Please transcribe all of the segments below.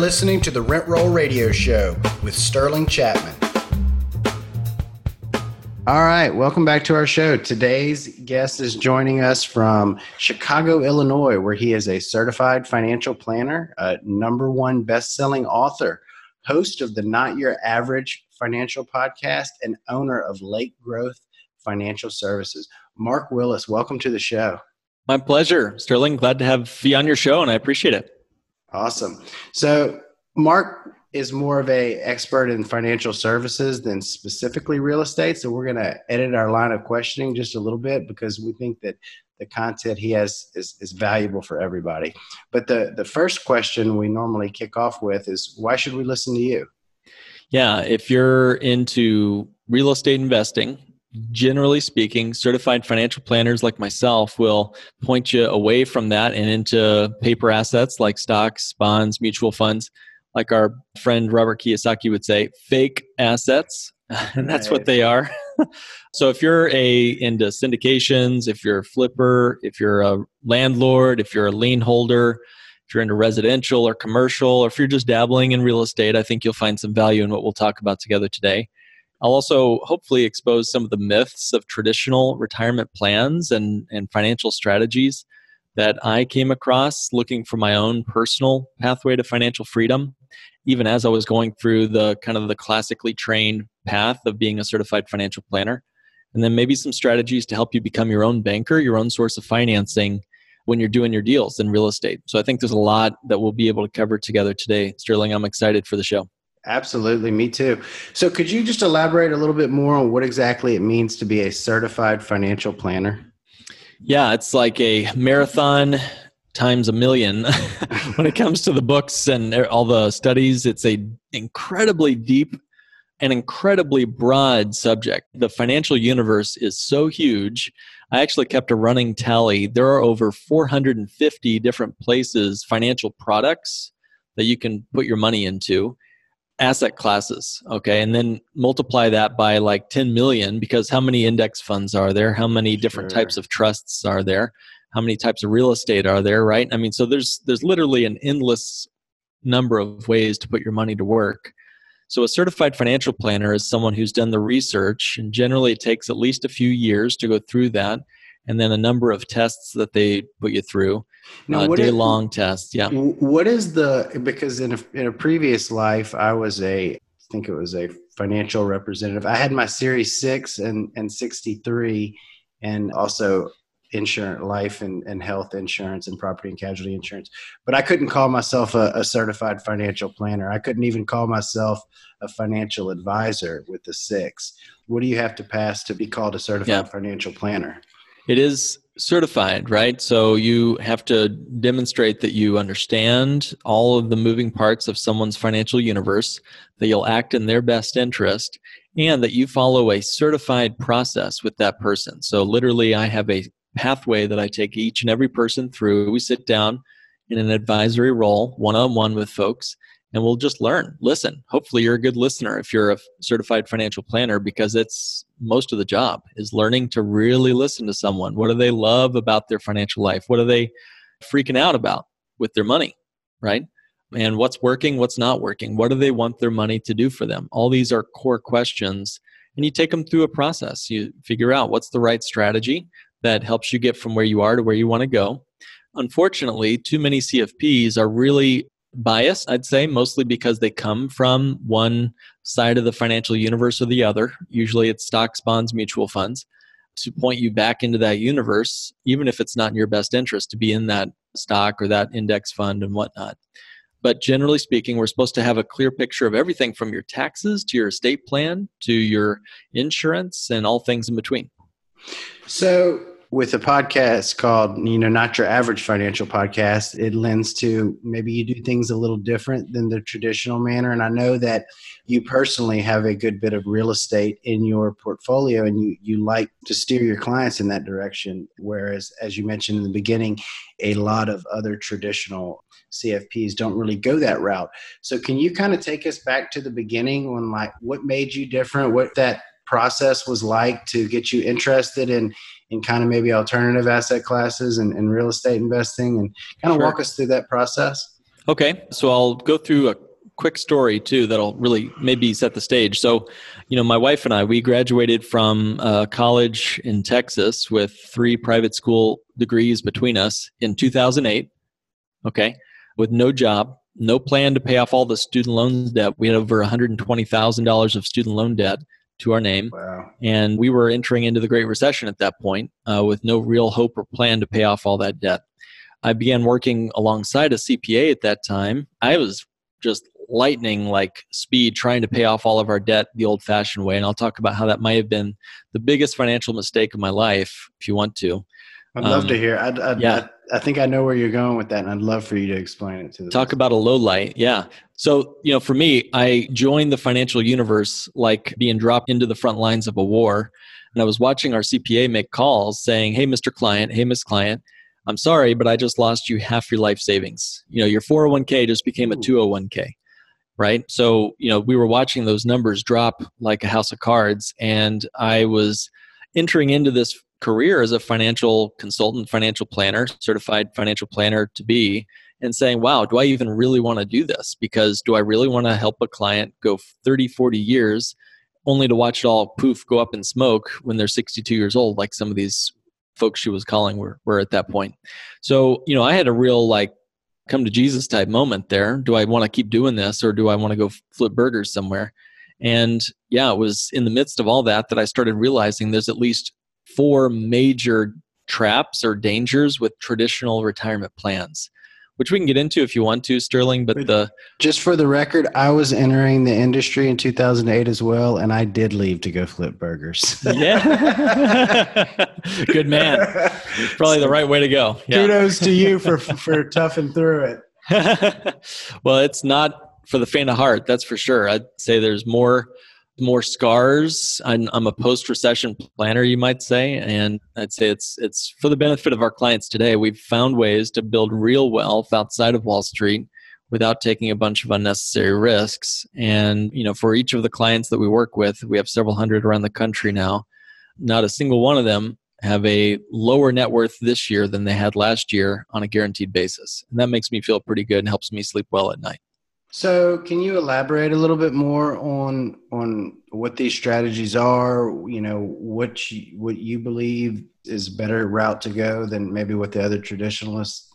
listening to the Rent Roll Radio Show with Sterling Chapman. All right, welcome back to our show. Today's guest is joining us from Chicago, Illinois, where he is a certified financial planner, a number one best-selling author, host of the Not Your Average Financial Podcast, and owner of Lake Growth Financial Services. Mark Willis, welcome to the show. My pleasure, Sterling. Glad to have you on your show, and I appreciate it. Awesome. So, Mark is more of a expert in financial services than specifically real estate. So, we're going to edit our line of questioning just a little bit because we think that the content he has is, is valuable for everybody. But the, the first question we normally kick off with is why should we listen to you? Yeah, if you're into real estate investing, generally speaking, certified financial planners like myself will point you away from that and into paper assets like stocks, bonds, mutual funds, like our friend Robert Kiyosaki would say, fake assets. and that's right. what they are. so if you're a into syndications, if you're a flipper, if you're a landlord, if you're a lien holder, if you're into residential or commercial, or if you're just dabbling in real estate, I think you'll find some value in what we'll talk about together today. I'll also hopefully expose some of the myths of traditional retirement plans and, and financial strategies that I came across looking for my own personal pathway to financial freedom, even as I was going through the kind of the classically trained path of being a certified financial planner. And then maybe some strategies to help you become your own banker, your own source of financing when you're doing your deals in real estate. So I think there's a lot that we'll be able to cover together today. Sterling, I'm excited for the show. Absolutely, me too. So, could you just elaborate a little bit more on what exactly it means to be a certified financial planner? Yeah, it's like a marathon times a million when it comes to the books and er, all the studies. It's a incredibly deep and incredibly broad subject. The financial universe is so huge. I actually kept a running tally. There are over 450 different places, financial products that you can put your money into asset classes okay? And then multiply that by like 10 million because how many index funds are there? How many different sure. types of trusts are there? How many types of real estate are there right? I mean so there's there's literally an endless number of ways to put your money to work. So a certified financial planner is someone who's done the research and generally it takes at least a few years to go through that and then a number of tests that they put you through now, uh, day long tests yeah. What is the because in a, in a previous life i was a i think it was a financial representative. I had my series 6 and and 63 and also insurance life and, and health insurance and property and casualty insurance. But i couldn't call myself a, a certified financial planner. I couldn't even call myself a financial advisor with the six. What do you have to pass to be called a certified yeah. financial planner it is certified, right? So you have to demonstrate that you understand all of the moving parts of someone's financial universe, that you'll act in their best interest, and that you follow a certified process with that person. So literally, I have a pathway that I take each and every person through. We sit down in an advisory role, one on one with folks, and we'll just learn. Listen hopefully you're a good listener if you're a certified financial planner because it's most of the job is learning to really listen to someone. What do they love about their financial life? What are they freaking out about with their money right? And what's working what's not working? What do they want their money to do for them? All these are core questions and you take them through a process. You figure out what's the right strategy that helps you get from where you are to where you want to go. Unfortunately too many cfps are really biased, I'd say, mostly because they come from one side of the financial universe or the other. Usually it's stocks, bonds, mutual funds to point you back into that universe, even if it's not in your best interest to be in that stock or that index fund and whatnot. But generally speaking, we're supposed to have a clear picture of everything from your taxes to your estate plan to your insurance and all things in between. So, with a podcast called you know not your average financial podcast it lends to maybe you do things a little different than the traditional manner and i know that you personally have a good bit of real estate in your portfolio and you you like to steer your clients in that direction whereas as you mentioned in the beginning a lot of other traditional CFPs don't really go that route. So can you kind of take us back to the beginning when like what made you different, what that process was like to get you interested in in kind of maybe alternative asset classes and, and real estate investing and kind of sure. walk us through that process? Okay, so I'll go through a quick story too that'll really maybe set the stage. So, you know, my wife and I, we graduated from uh, college in Texas with three private school degrees between us in 2008. Okay, with no job, no plan to pay off all the student loans debt. We had over $120,000 of student loan debt to our name. Wow. And we were entering into the Great Recession at that point uh, with no real hope or plan to pay off all that debt. I began working alongside a CPA at that time. I was just lightning like speed trying to pay off all of our debt the old fashioned way. And I'll talk about how that might have been the biggest financial mistake of my life if you want to. I'd love um, to hear. I'd, I'd, yeah. I, I, think I know where you're going with that, and I'd love for you to explain it to. Talk about a low light. Yeah. So you know, for me, I joined the financial universe like being dropped into the front lines of a war, and I was watching our CPA make calls saying, "Hey, Mr. Client. Hey, Miss Client." I'm sorry, but I just lost you half your life savings. You know, your 401k just became a 201k right? So, you know, we were watching those numbers drop like a house of cards, and I was entering into this career as a financial consultant, financial planner, certified financial planner to be, and saying, wow, do I even really want to do this? Because do I really want to help a client go 30, 40 years only to watch it all poof go up in smoke when they're 62 years old, like some of these folks she was calling were, were at that point. So, you know, I had a real like come to Jesus type moment there. Do I want to keep doing this or do I want to go flip burgers somewhere? And yeah, it was in the midst of all that that I started realizing there's at least four major traps or dangers with traditional retirement plans which we can get into if you want to, Sterling. But the just for the record, I was entering the industry in 2008 as well, and I did leave to go flip burgers. yeah, good man. Probably the right way to go. Yeah. Kudos to you for for toughing through it. well, it's not for the faint of heart, that's for sure. I'd say there's more more scars. I'm, I'm a post-recession planner, you might say, and I'd say it's it's for the benefit of our clients today. We've found ways to build real wealth outside of Wall Street without taking a bunch of unnecessary risks. And you know, for each of the clients that we work with, we have several hundred around the country now. Not a single one of them have a lower net worth this year than they had last year on a guaranteed basis. And that makes me feel pretty good and helps me sleep well at night. So, can you elaborate a little bit more on on what these strategies are? You know, what you, what you believe is a better route to go than maybe what the other traditionalists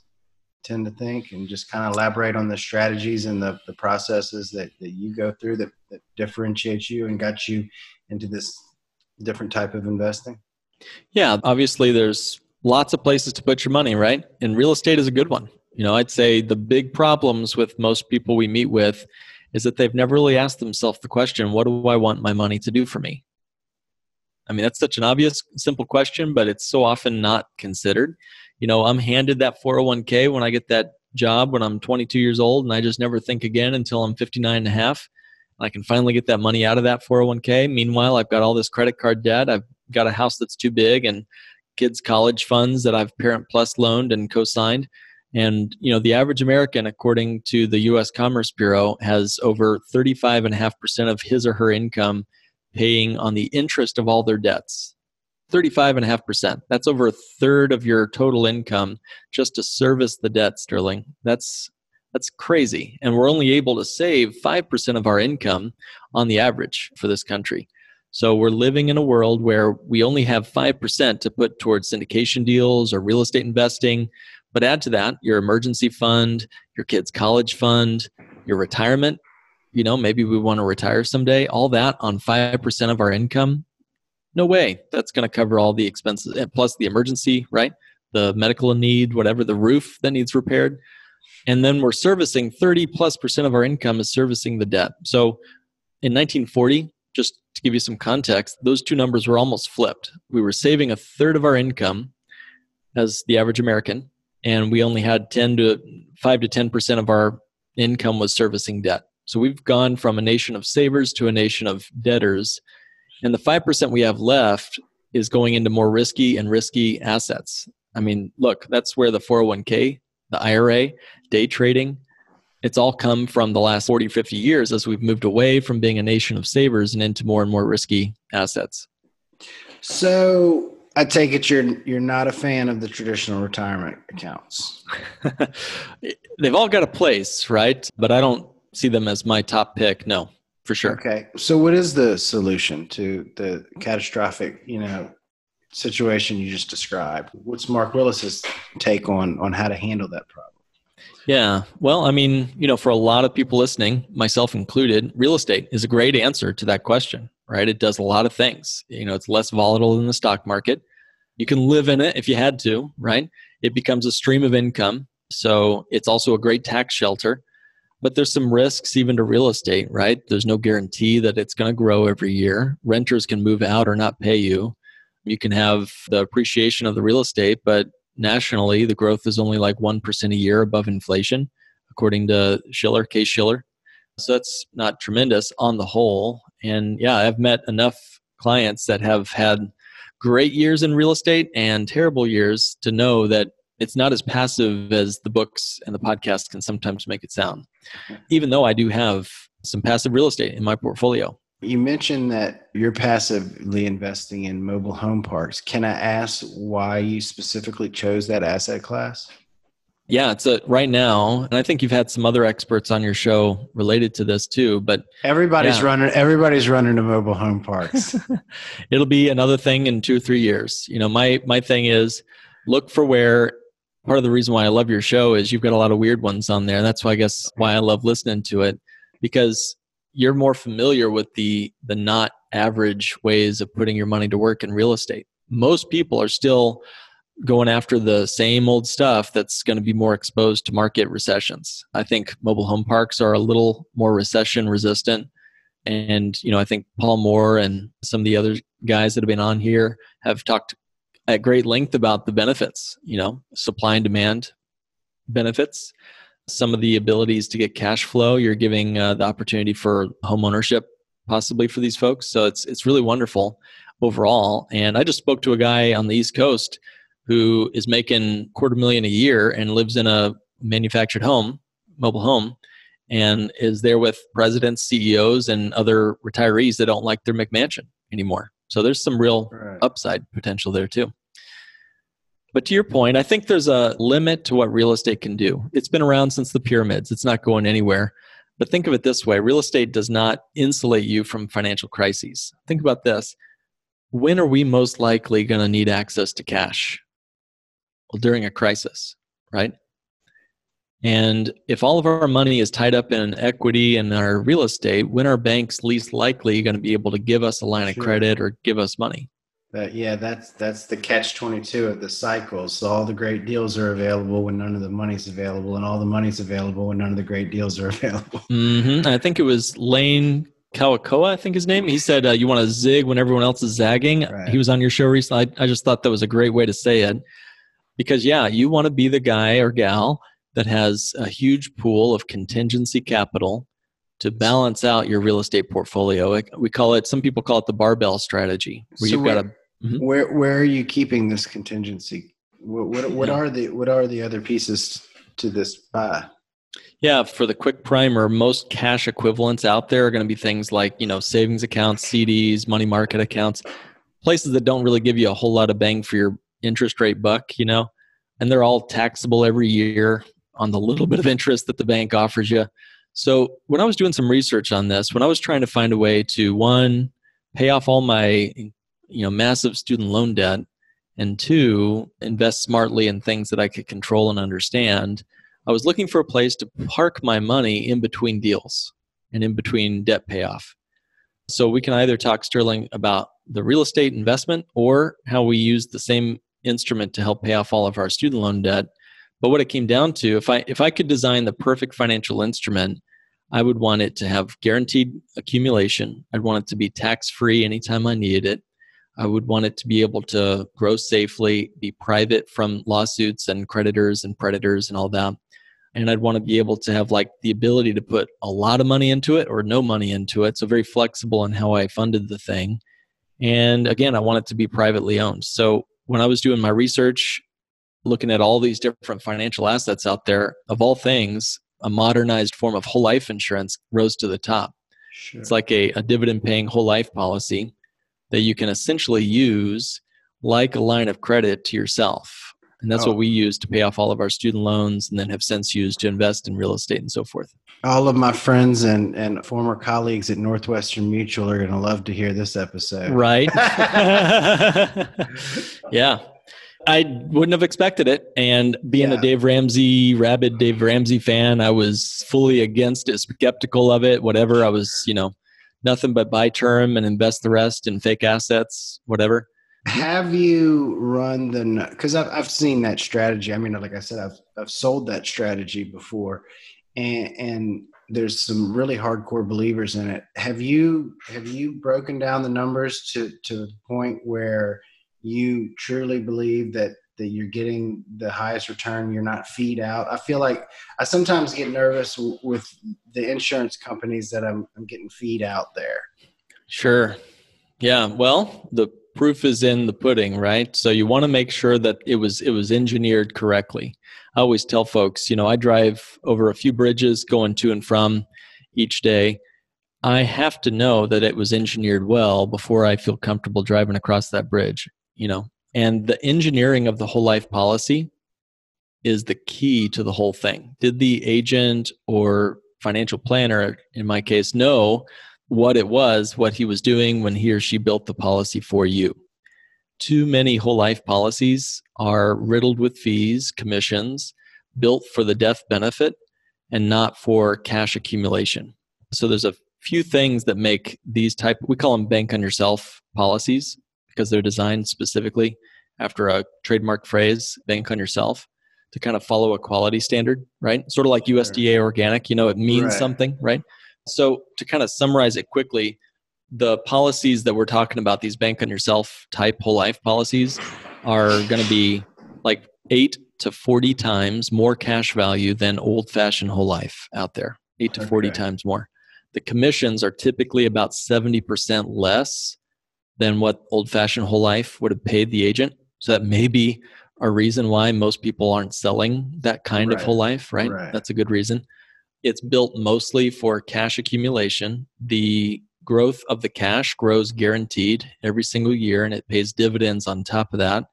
tend to think, and just kind of elaborate on the strategies and the, the processes that, that you go through that, that differentiate you and got you into this different type of investing. Yeah, obviously, there's lots of places to put your money, right? And real estate is a good one. You know, I'd say the big problems with most people we meet with is that they've never really asked themselves the question, what do I want my money to do for me? I mean, that's such an obvious, simple question, but it's so often not considered. You know, I'm handed that 401k when I get that job when I'm 22 years old, and I just never think again until I'm 59 and a half. I can finally get that money out of that 401k. Meanwhile, I've got all this credit card debt. I've got a house that's too big and kids' college funds that I've Parent Plus loaned and co signed. And you know, the average American, according to the U.S. Commerce Bureau, has over 35.5% of his or her income paying on the interest of all their debts. 35.5%. That's over a third of your total income just to service the debt, Sterling. That's that's crazy. And we're only able to save 5% of our income on the average for this country. So we're living in a world where we only have 5% to put towards syndication deals or real estate investing. But add to that your emergency fund, your kids' college fund, your retirement. You know, maybe we want to retire someday. All that on 5% of our income. No way. That's going to cover all the expenses, plus the emergency, right? The medical need, whatever, the roof that needs repaired. And then we're servicing 30 plus percent of our income is servicing the debt. So in 1940, just to give you some context, those two numbers were almost flipped. We were saving a third of our income as the average American, and we only had 10 to 5 to 10% of our income was servicing debt. So we've gone from a nation of savers to a nation of debtors. And the 5% we have left is going into more risky and risky assets. I mean, look, that's where the 401k, the IRA, day trading, it's all come from the last 40, 50 years as we've moved away from being a nation of savers and into more and more risky assets. So I take it you're you're not a fan of the traditional retirement accounts. They've all got a place, right? But I don't see them as my top pick. No, for sure. Okay. So what is the solution to the catastrophic, you know, situation you just described? What's Mark Willis's take on on how to handle that problem? Yeah. Well, I mean, you know, for a lot of people listening, myself included, real estate is a great answer to that question, right? It does a lot of things. You know, it's less volatile than the stock market. You can live in it if you had to, right? It becomes a stream of income. So it's also a great tax shelter. But there's some risks even to real estate, right? There's no guarantee that it's going to grow every year. Renters can move out or not pay you. You can have the appreciation of the real estate, but nationally, the growth is only like 1% a year above inflation, according to Shiller, Case Shiller. So that's not tremendous on the whole. And yeah, I've met enough clients that have had great years in real estate and terrible years to know that it's not as passive as the books and the podcast can sometimes make it sound, even though I do have some passive real estate in my portfolio. You mentioned that you're passively investing in mobile home parks. Can I ask why you specifically chose that asset class? Yeah, it's a right now, and I think you've had some other experts on your show related to this too. But everybody's yeah. running, everybody's running to mobile home parks. It'll be another thing in two or three years. You know, my my thing is look for where. Part of the reason why I love your show is you've got a lot of weird ones on there. That's why I guess why I love listening to it because you're more familiar with the the not average ways of putting your money to work in real estate. Most people are still going after the same old stuff that's going to be more exposed to market recessions. I think mobile home parks are a little more recession resistant and you know I think Paul Moore and some of the other guys that have been on here have talked at great length about the benefits, you know, supply and demand benefits some of the abilities to get cash flow. You're giving uh, the opportunity for home ownership possibly for these folks. So it's it's really wonderful overall. And I just spoke to a guy on the East Coast who is making quarter million a year and lives in a manufactured home, mobile home, and is there with presidents, CEOs, and other retirees that don't like their McMansion anymore. So there's some real right. upside potential there too. But to your point, I think there's a limit to what real estate can do. It's been around since the pyramids, it's not going anywhere. But think of it this way real estate does not insulate you from financial crises. Think about this when are we most likely going to need access to cash? Well, during a crisis, right? And if all of our money is tied up in equity and our real estate, when are banks least likely going to be able to give us a line sure. of credit or give us money? That yeah, that's that's the catch twenty two of the cycle. So all the great deals are available when none of the money's available, and all the money's available when none of the great deals are available. Mm-hmm. I think it was Lane Kawaoka, I think his name. He said, uh, "You want to zig when everyone else is zagging." Right. He was on your show recently. I, I just thought that was a great way to say it, because yeah, you want to be the guy or gal that has a huge pool of contingency capital to balance out your real estate portfolio. We call it. Some people call it the barbell strategy, where so you've got a Mm-hmm. Where where are you keeping this contingency? What what, what are the what are the other pieces to this pie? Yeah, for the quick primer, most cash equivalents out there are going to be things like you know savings accounts, CDs, money market accounts, places that don't really give you a whole lot of bang for your interest rate buck. You know, and they're all taxable every year on the little bit of interest that the bank offers you. So when I was doing some research on this, when I was trying to find a way to one pay off all my you know massive student loan debt and two invest smartly in things that i could control and understand i was looking for a place to park my money in between deals and in between debt payoff so we can either talk sterling about the real estate investment or how we use the same instrument to help pay off all of our student loan debt but what it came down to if i if i could design the perfect financial instrument i would want it to have guaranteed accumulation i'd want it to be tax free anytime i needed it I would want it to be able to grow safely, be private from lawsuits and creditors and predators and all that. And I'd want to be able to have like the ability to put a lot of money into it or no money into it. So very flexible in how I funded the thing. And again, I want it to be privately owned. So when I was doing my research, looking at all these different financial assets out there, of all things, a modernized form of whole life insurance rose to the top. Sure. It's like a, a dividend paying whole life policy that you can essentially use like a line of credit to yourself. And that's Oh. what we use to pay off all of our student loans and then have since used to invest in real estate and so forth. All of my friends and, and former colleagues at Northwestern Mutual are going to love to hear this episode. Right. yeah. I wouldn't have expected it. And being Yeah. a Dave Ramsey, rabid Dave Ramsey fan, I was fully against it, skeptical of it, whatever. I was, you know, nothing but buy term and invest the rest in fake assets, whatever. Have you run the? Because I've I've seen that strategy. I mean, like I said, I've I've sold that strategy before, and and there's some really hardcore believers in it. Have you have you broken down the numbers to to the point where you truly believe that that you're getting the highest return? You're not feed out. I feel like I sometimes get nervous w- with the insurance companies that I'm I'm getting feed out there. Sure. Yeah. Well, the proof is in the pudding, right? So you want to make sure that it was it was engineered correctly. I always tell folks, you know, I drive over a few bridges going to and from each day. I have to know that it was engineered well before I feel comfortable driving across that bridge, you know. And the engineering of the whole life policy is the key to the whole thing. Did the agent or financial planner in my case know what it was, what he was doing when he or she built the policy for you. Too many whole life policies are riddled with fees, commissions, built for the death benefit and not for cash accumulation. So there's a few things that make these type we call them bank on yourself policies because they're designed specifically after a trademark phrase, bank on yourself to kind of follow a quality standard, right? Sort of like USDA organic, you know, it means Right. something, right? So, to kind of summarize it quickly, the policies that we're talking about, these bank on yourself type whole life policies, are going to be like eight to 40 times more cash value than old fashioned whole life out there, eight to 40 Okay. times more. The commissions are typically about 70% less than what old fashioned whole life would have paid the agent. So, that may be a reason why most people aren't selling that kind of whole life, right? Right. That's a good reason it's built mostly for cash accumulation. The growth of the cash grows guaranteed every single year and it pays dividends on top of that.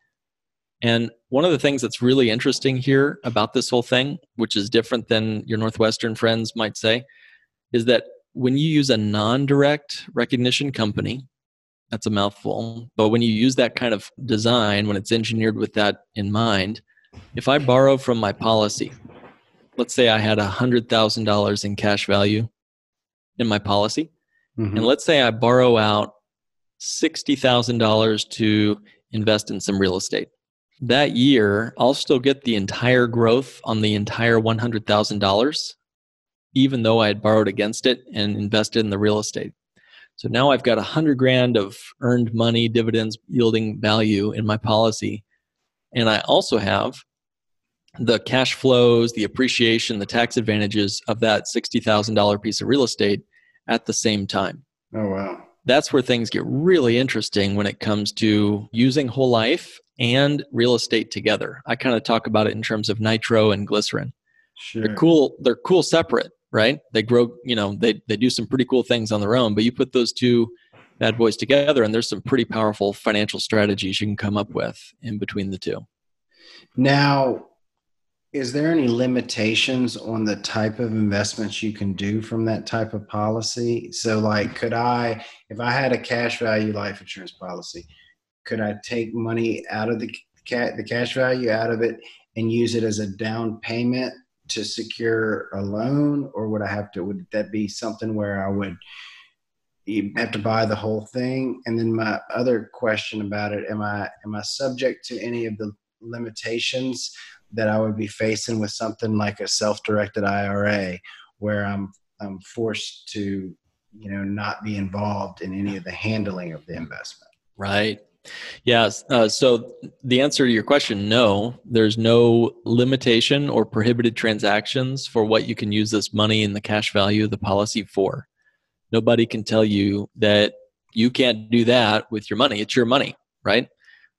And one of the things that's really interesting here about this whole thing, which is different than your Northwestern friends might say, is that when you use a non direct recognition company, that's a mouthful, but when you use that kind of design, when it's engineered with that in mind, if I borrow from my policy, let's say I had $100,000 in cash value in my policy, Mhm. and let's say I borrow out $60,000 to invest in some real estate. That year, I'll still get the entire growth on the entire $100,000, even though I had borrowed against it and invested in the real estate. So now I've got 100 grand of earned money, dividends yielding value in my policy. And I also have the cash flows, the appreciation, the tax advantages of that $60,000 piece of real estate at the same time. Oh wow. That's where things get really interesting when it comes to using whole life and real estate together. I kind of talk about it in terms of nitro and glycerin. Sure. They're cool, they're cool separate, right? They grow, you know, they they do some pretty cool things on their own, but you put those two bad boys together and there's some pretty powerful financial strategies you can come up with in between the two. Now, is there any limitations on the type of investments you can do from that type of policy? So, like, could I, if I had a cash value life insurance policy, could I take money out of the the cash value out of it and use it as a down payment to secure a loan, or would I have to? Would that be something where I would you have to buy the whole thing? And then my other question about it: Am I am I subject to any of the limitations that I would be facing with something like a self-directed IRA, where I'm I'm forced to, you know, not be involved in any of the handling of the investment. Right. Yes. Uh, so the answer to your question, no, there's no limitation or prohibited transactions for what you can use this money in the cash value of the policy for. Nobody can tell you that you can't do that with your money. It's your money, right?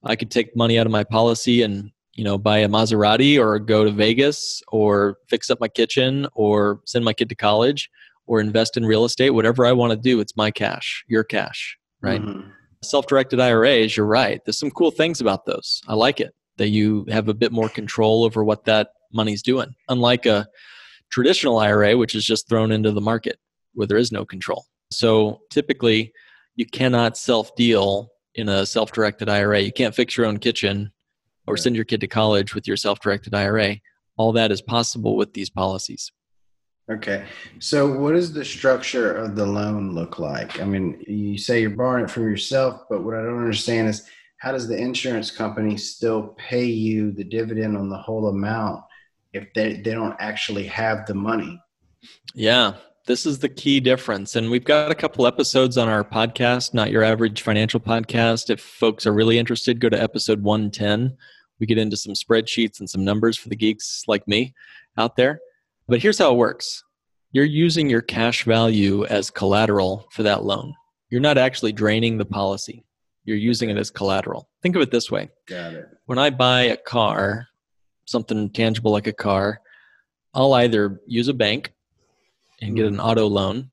I could take money out of my policy and you know buy a Maserati or go to Vegas or fix up my kitchen or send my kid to college or invest in real estate. Whatever I want to do, it's my cash, your cash, right? Mhm. Self directed IRAs, you're right. There's some cool things about those. I like it that you have a bit more control over what that money's doing, unlike a traditional IRA, which is just thrown into the market where there is no control. So typically, you cannot self deal in a self directed IRA. You can't fix your own kitchen or send your kid to college with your self directed IRA. All that is possible with these policies. Okay. So, what does the structure of the loan look like? I mean, you say you're borrowing it from yourself, but what I don't understand is how does the insurance company still pay you the dividend on the whole amount if they, they don't actually have the money? Yeah, this is the key difference. And we've got a couple episodes on our podcast, Not Your Average Financial Podcast. If folks are really interested, go to episode 110. We get into some spreadsheets and some numbers for the geeks like me out there. But here's how it works you're using your cash value as collateral for that loan. You're not actually draining the policy, you're using it as collateral. Think of it this way Got it. when I buy a car, something tangible like a car, I'll either use a bank and get hmm. an auto loan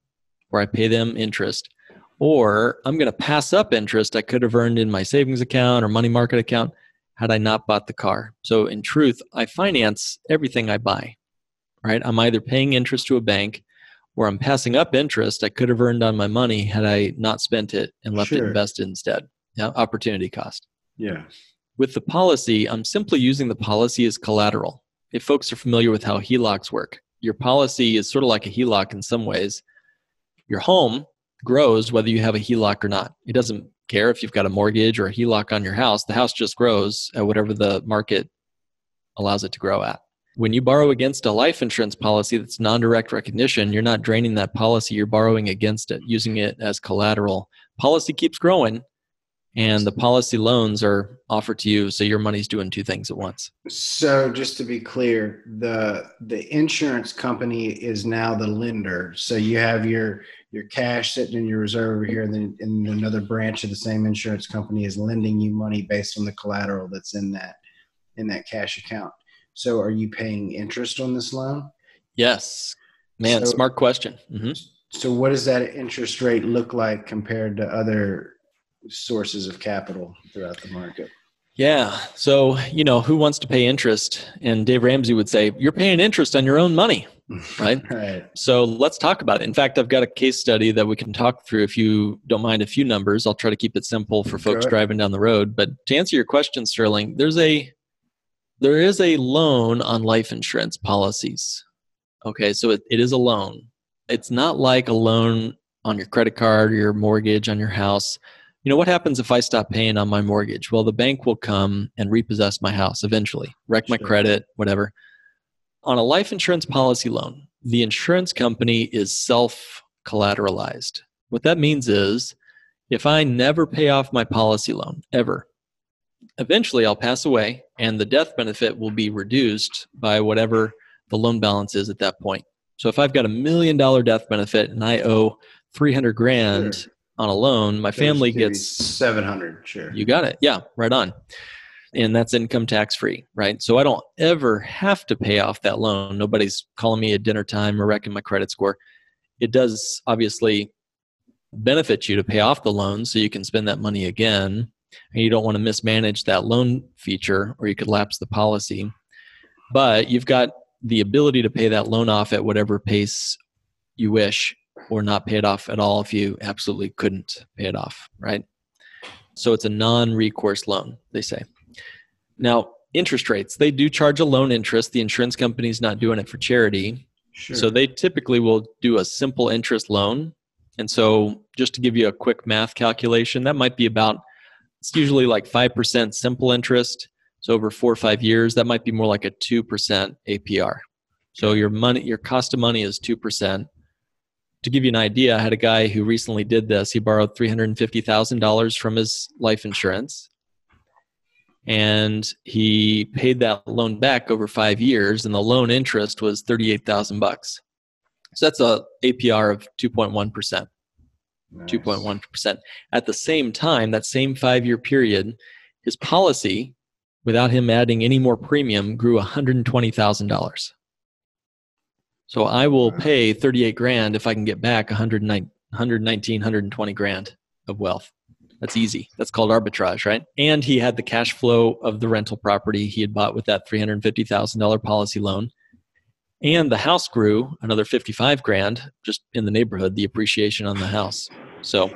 where I pay them interest, or I'm going to pass up interest I could have earned in my savings account or money market account had I not bought the car. So, in truth, I finance everything I buy, right? I'm either paying interest to a bank or I'm passing up interest I could have earned on my money had I not spent it and left it invested instead. Yeah, opportunity cost. Yeah. With the policy, I'm simply using the policy as collateral. If folks are familiar with how HELOCs work, your policy is sort of like a HELOC in some ways. Your home grows whether you have a HELOC or not. It doesn't care if you've got a mortgage or a HELOC on your house. The house just grows at whatever the market allows it to grow at. When you borrow against a life insurance policy that's non direct recognition, you're not draining that policy, you're borrowing against it, using it as collateral. Policy keeps growing, and the policy loans are offered to you so your money's doing two things at once So, just to be clear, the the insurance company is now the lender. So you have your your cash sitting in your reserve over here, and then and another branch of the same insurance company is lending you money based on the collateral that's in that in that cash account. So, are you paying interest on this loan? yes man So- smart question hmm So, what does that interest rate look like compared to other sources of capital throughout the market? yeah so you know who wants to pay interest and dave ramsey would say you're paying interest on your own money Right. right. so let's talk about it in fact i've got a case study that we can talk through if you don't mind a few numbers i'll try to keep it simple for folks ahead. driving down the road but to answer your question sterling there's a there is a loan on life insurance policies okay so it, it is a loan it's not like a loan on your credit card or your mortgage on your house you know what happens if i stop paying on my mortgage well the bank will come and repossess my house eventually wreck my Sure. credit whatever on a life insurance policy loan the insurance company is self collateralized what that means is if i never pay off my policy loan ever eventually i'll pass away and the death benefit will be reduced by whatever the loan balance is at that point so if i've got a million dollar death benefit and i owe 300 grand Sure. On a loan my family gets seven hundred. Sure. you got it. Yeah, right on. And that's income tax free, right? So I don't ever have to pay off that loan. Nobody's calling me at dinner time or wrecking my credit score. It does obviously benefit you to pay off the loan so you can spend that money again. And you don't want to mismanage that loan feature or you could lapse the policy. But you've got the ability to pay that loan off at whatever pace you wish or not pay it off at all if you absolutely couldn't pay it off, right? So it's a non recourse loan, they say. Now, interest rates, they do charge a loan interest. The insurance company's not doing it for charity. Sure. So they typically will do a simple interest loan. And so just to give you a quick math calculation, that might be about, it's usually like 5% simple interest. So over four or five years, that might be more like a 2% APR. So your money, your cost of money is 2%. To give you an idea, I had a guy who recently did this. He borrowed $350,000 from his life insurance. And he paid that loan back over five years and the loan interest was 38000 bucks. So that's a apr of 2.1% Nice. 2.1% at the same time that same five year period his policy without him adding any more premium grew $120000 so i will pay 38 grand if i can get back 119 119 120 grand of wealth That's easy. That's called arbitrage, right? And he had the cash flow of the rental property he had bought with that $350,000 policy loan. And the house grew another 55 grand just in the neighborhood, the appreciation on the house. So,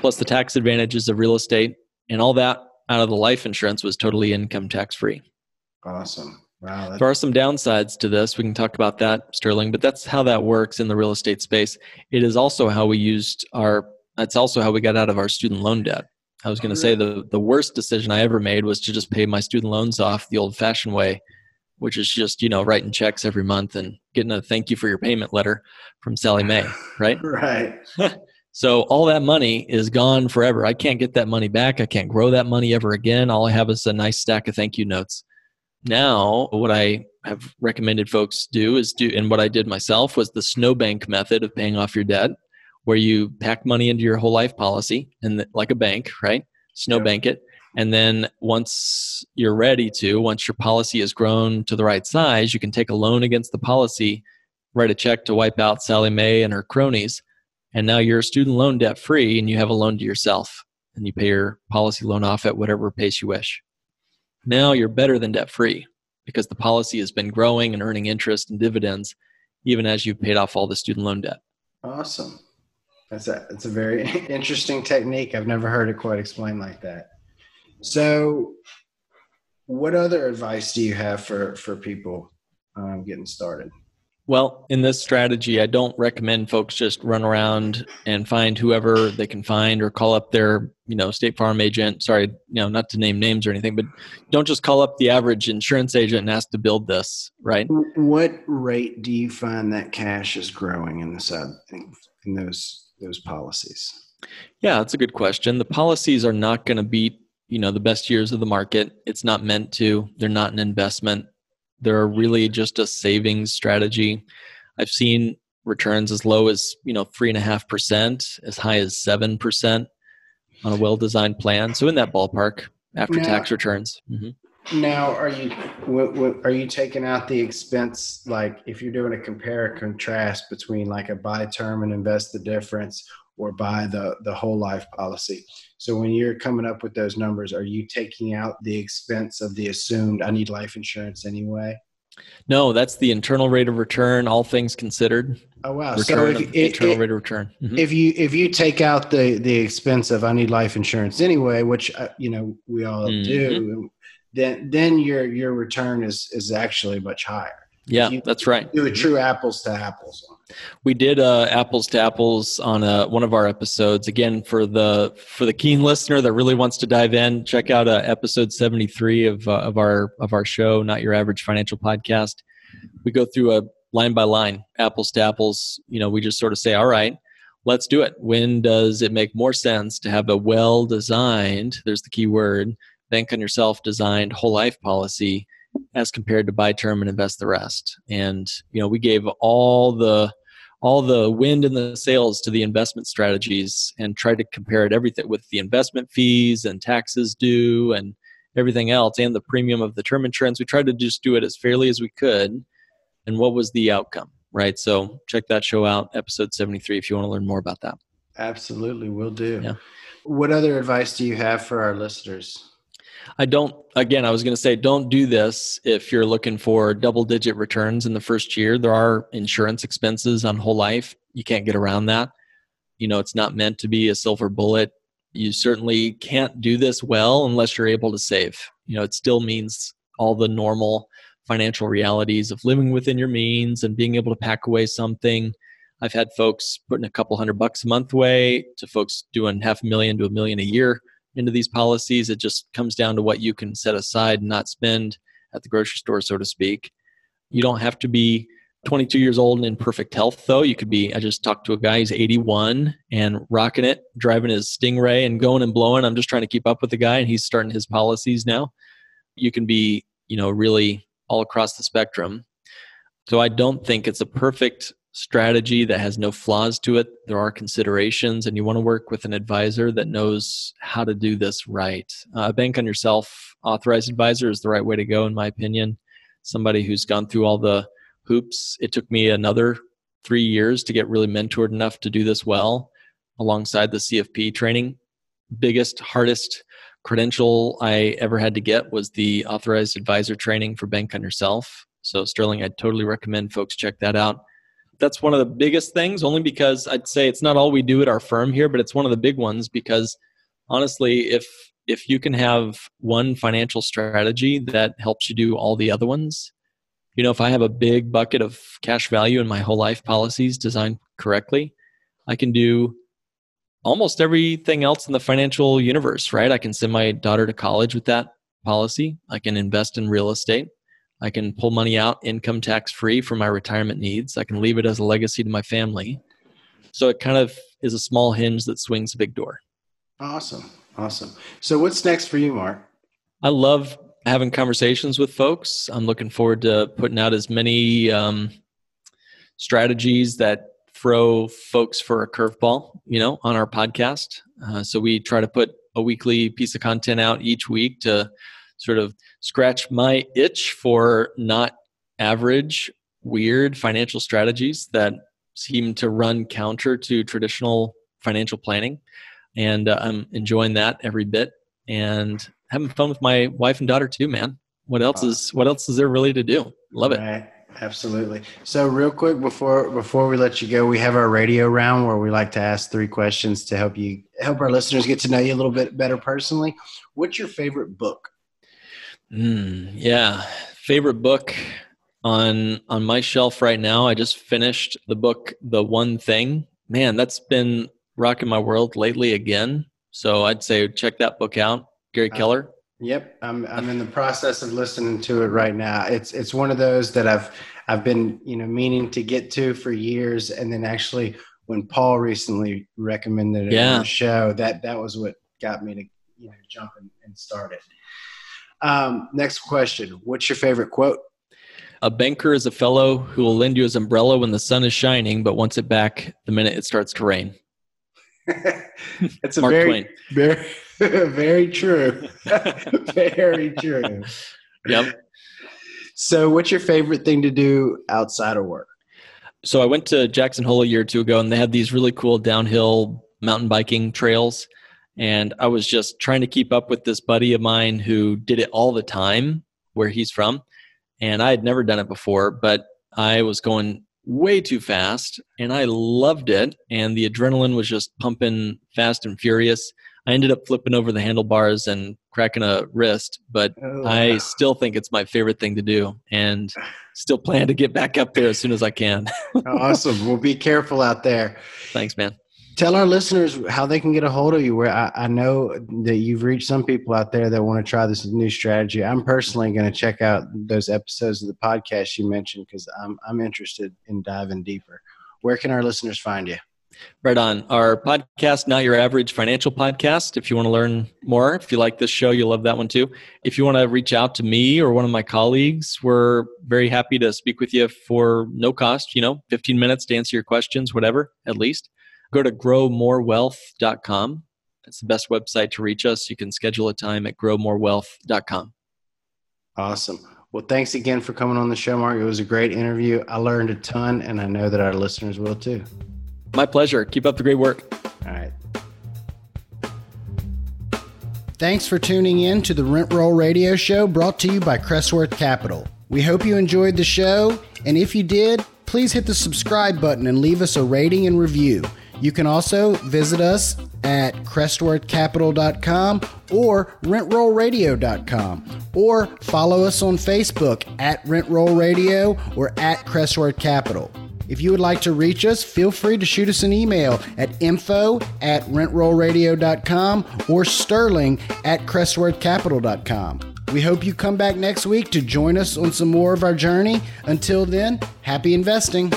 plus the tax advantages of real estate and all that out of the life insurance was totally income tax free. Awesome. Wow. There are some downsides to this. We can talk about that, Sterling, but that's how that works in the real estate space. It is also how we used our, that's also how we got out of our student loan debt. I was going to say the, the worst decision I ever made was to just pay my student loans off the old fashioned way, which is just, you know, writing checks every month and getting a thank you for your payment letter from Sallie Mae, right? right. so all that money is gone forever. I can't get that money back. I can't grow that money ever again. All I have is a nice stack of thank you notes now what i have recommended folks do is do and what i did myself was the snowbank method of paying off your debt where you pack money into your whole life policy and like a bank right? Snowbank yeah. it. And then once you're ready to once your policy has grown to the right size you can take a loan against the policy write a check to wipe out Sallie Mae and her cronies and now you're student loan debt free and you have a loan to yourself and you pay your policy loan off at whatever pace you wish now you're better than debt free because the policy has been growing and earning interest and dividends even as you've paid off all the student loan debt. Awesome. That's a, that's a very interesting technique. I've never heard it quite explained like that. So, what other advice do you have for, for people um, getting started? Well, in this strategy, I don't recommend folks just run around and find whoever they can find or call up their, you know, State Farm agent. Sorry, you know, not to name names or anything, but don't just call up the average insurance agent and ask to build this, right? What rate do you find that cash is growing in the sub uh, in those those policies? Yeah, that's a good question. The policies are not going to beat, you know, the best years of the market. It's not meant to. They're not an investment they're really just a savings strategy. I've seen returns as low as you know three and a half percent, as high as seven percent on a well-designed plan. So in that ballpark, after tax returns. Mm-hmm. Now, are you are you taking out the expense? Like, if you're doing a compare contrast between like a buy term and invest the difference, or buy the the whole life policy. So when you're coming up with those numbers, are you taking out the expense of the assumed I need life insurance anyway? No, that's the internal rate of return, all things considered. Oh wow! Return so if, internal it, rate of return. Mm-hmm. If you if you take out the the expense of I need life insurance anyway, which uh, you know we all mm-hmm. do, then then your your return is is actually much higher. Yeah, that's right. Do a true apples to apples. We did uh, apples to apples on uh, one of our episodes. Again, for the for the keen listener that really wants to dive in, check out uh, episode seventy three of uh, of our of our show, not your average financial podcast. We go through a line by line, apples to apples. You know, we just sort of say, all right, let's do it. When does it make more sense to have a well designed? There's the key word. Bank on yourself designed whole life policy as compared to buy term and invest the rest. And you know, we gave all the all the wind in the sails to the investment strategies and tried to compare it everything with the investment fees and taxes due and everything else and the premium of the term insurance. We tried to just do it as fairly as we could. And what was the outcome? Right. So check that show out, episode 73, if you want to learn more about that. Absolutely, will do. Yeah. What other advice do you have for our listeners? I don't, again, I was going to say, don't do this if you're looking for double digit returns in the first year. There are insurance expenses on whole life. You can't get around that. You know, it's not meant to be a silver bullet. You certainly can't do this well unless you're able to save. You know, it still means all the normal financial realities of living within your means and being able to pack away something. I've had folks putting a couple hundred bucks a month away to folks doing half a million to a million a year into these policies. It just comes down to what you can set aside and not spend at the grocery store, so to speak. You don't have to be 22 years old and in perfect health, though. You could be, I just talked to a guy, he's 81 and rocking it, driving his Stingray and going and blowing. I'm just trying to keep up with the guy, and he's starting his policies now. You can be, you know, really all across the spectrum. So I don't think it's a perfect strategy that has no flaws to it. There are considerations, and you want to work with an advisor that knows how to do this right. Uh, a bank on yourself authorized advisor is the right way to go, in my opinion. Somebody who's gone through all the hoops. It took me another three years to get really mentored enough to do this well alongside the CFP training. biggest, hardest credential I ever had to get was the authorized advisor training for Bank on Yourself. So, Sterling, I totally recommend folks check that out. That's one of the biggest things, only because I'd say it's not all we do at our firm here, but it's one of the big ones because honestly, if if you can have one financial strategy that helps you do all the other ones, you know, if I have a big bucket of cash value in my whole life policies designed correctly, I can do almost everything else in the financial universe, right? I can send my daughter to college with that policy. I can invest in real estate. I can pull money out income tax free for my retirement needs. I can leave it as a legacy to my family. So it kind of is a small hinge that swings a big door. Awesome. Awesome. So what's next for you, Mark? I love having conversations with folks. I'm looking forward to putting out as many um, strategies that throw folks for a curveball, you know, on our podcast. Uh, so we try to put a weekly piece of content out each week to sort of scratch my itch for not average, weird financial strategies that seem to run counter to traditional financial planning. And uh, I'm enjoying that every bit and having fun with my wife and daughter too, man. What else is what else is there really to do? Love it. Right. Absolutely. So, real quick before before we let you go, we have our radio round where we like to ask three questions to help you help our listeners get to know you a little bit better personally. What's your favorite book? Mm, yeah, favorite book on on my shelf right now. I just finished the book, The One Thing. Man, that's been rocking my world lately again. So I'd say check that book out, Gary uh, Keller. Yep, I'm I'm in the process of listening to it right now. It's it's one of those that I've I've been you know meaning to get to for years, and then actually when Paul recently recommended it yeah. on the show, that that was what got me to you know jump and, and start it. Um, next question: What's your favorite quote? A banker is a fellow who will lend you his umbrella when the sun is shining, but wants it back the minute it starts to rain. it's a Mark very, Twain. very very true. very true. Yep. So, what's your favorite thing to do outside of work? So, I went to Jackson Hole a year or two ago, and they had these really cool downhill mountain biking trails. And I was just trying to keep up with this buddy of mine who did it all the time where he's from. And I had never done it before, but I was going way too fast and I loved it. And the adrenaline was just pumping fast and furious. I ended up flipping over the handlebars and cracking a wrist, but oh, I still think it's my favorite thing to do and still plan to get back up there as soon as I can. awesome. Well, be careful out there. Thanks, man. Tell our listeners how they can get a hold of you. Where I, I know that you've reached some people out there that want to try this new strategy. I'm personally going to check out those episodes of the podcast you mentioned because I'm I'm interested in diving deeper. Where can our listeners find you? Right on. Our podcast, Not Your Average Financial Podcast. If you want to learn more, if you like this show, you'll love that one too. If you want to reach out to me or one of my colleagues, we're very happy to speak with you for no cost, you know, 15 minutes to answer your questions, whatever, at least. Go to growmorewealth.com. That's the best website to reach us. You can schedule a time at growmorewealth.com. Awesome. Well, thanks again for coming on the show, Mark. It was a great interview. I learned a ton, and I know that our listeners will too. My pleasure. Keep up the great work. All right. Thanks for tuning in to the Rent Roll Radio Show brought to you by Crestworth Capital. We hope you enjoyed the show, and if you did, please hit the subscribe button and leave us a rating and review. You can also visit us at crestworthcapital.com or rentrollradio.com or follow us on Facebook at Rentroll Radio or at Crestworth Capital. If you would like to reach us, feel free to shoot us an email at info at rentrollradio.com or sterling at crestworthcapital.com. We hope you come back next week to join us on some more of our journey. Until then, happy investing.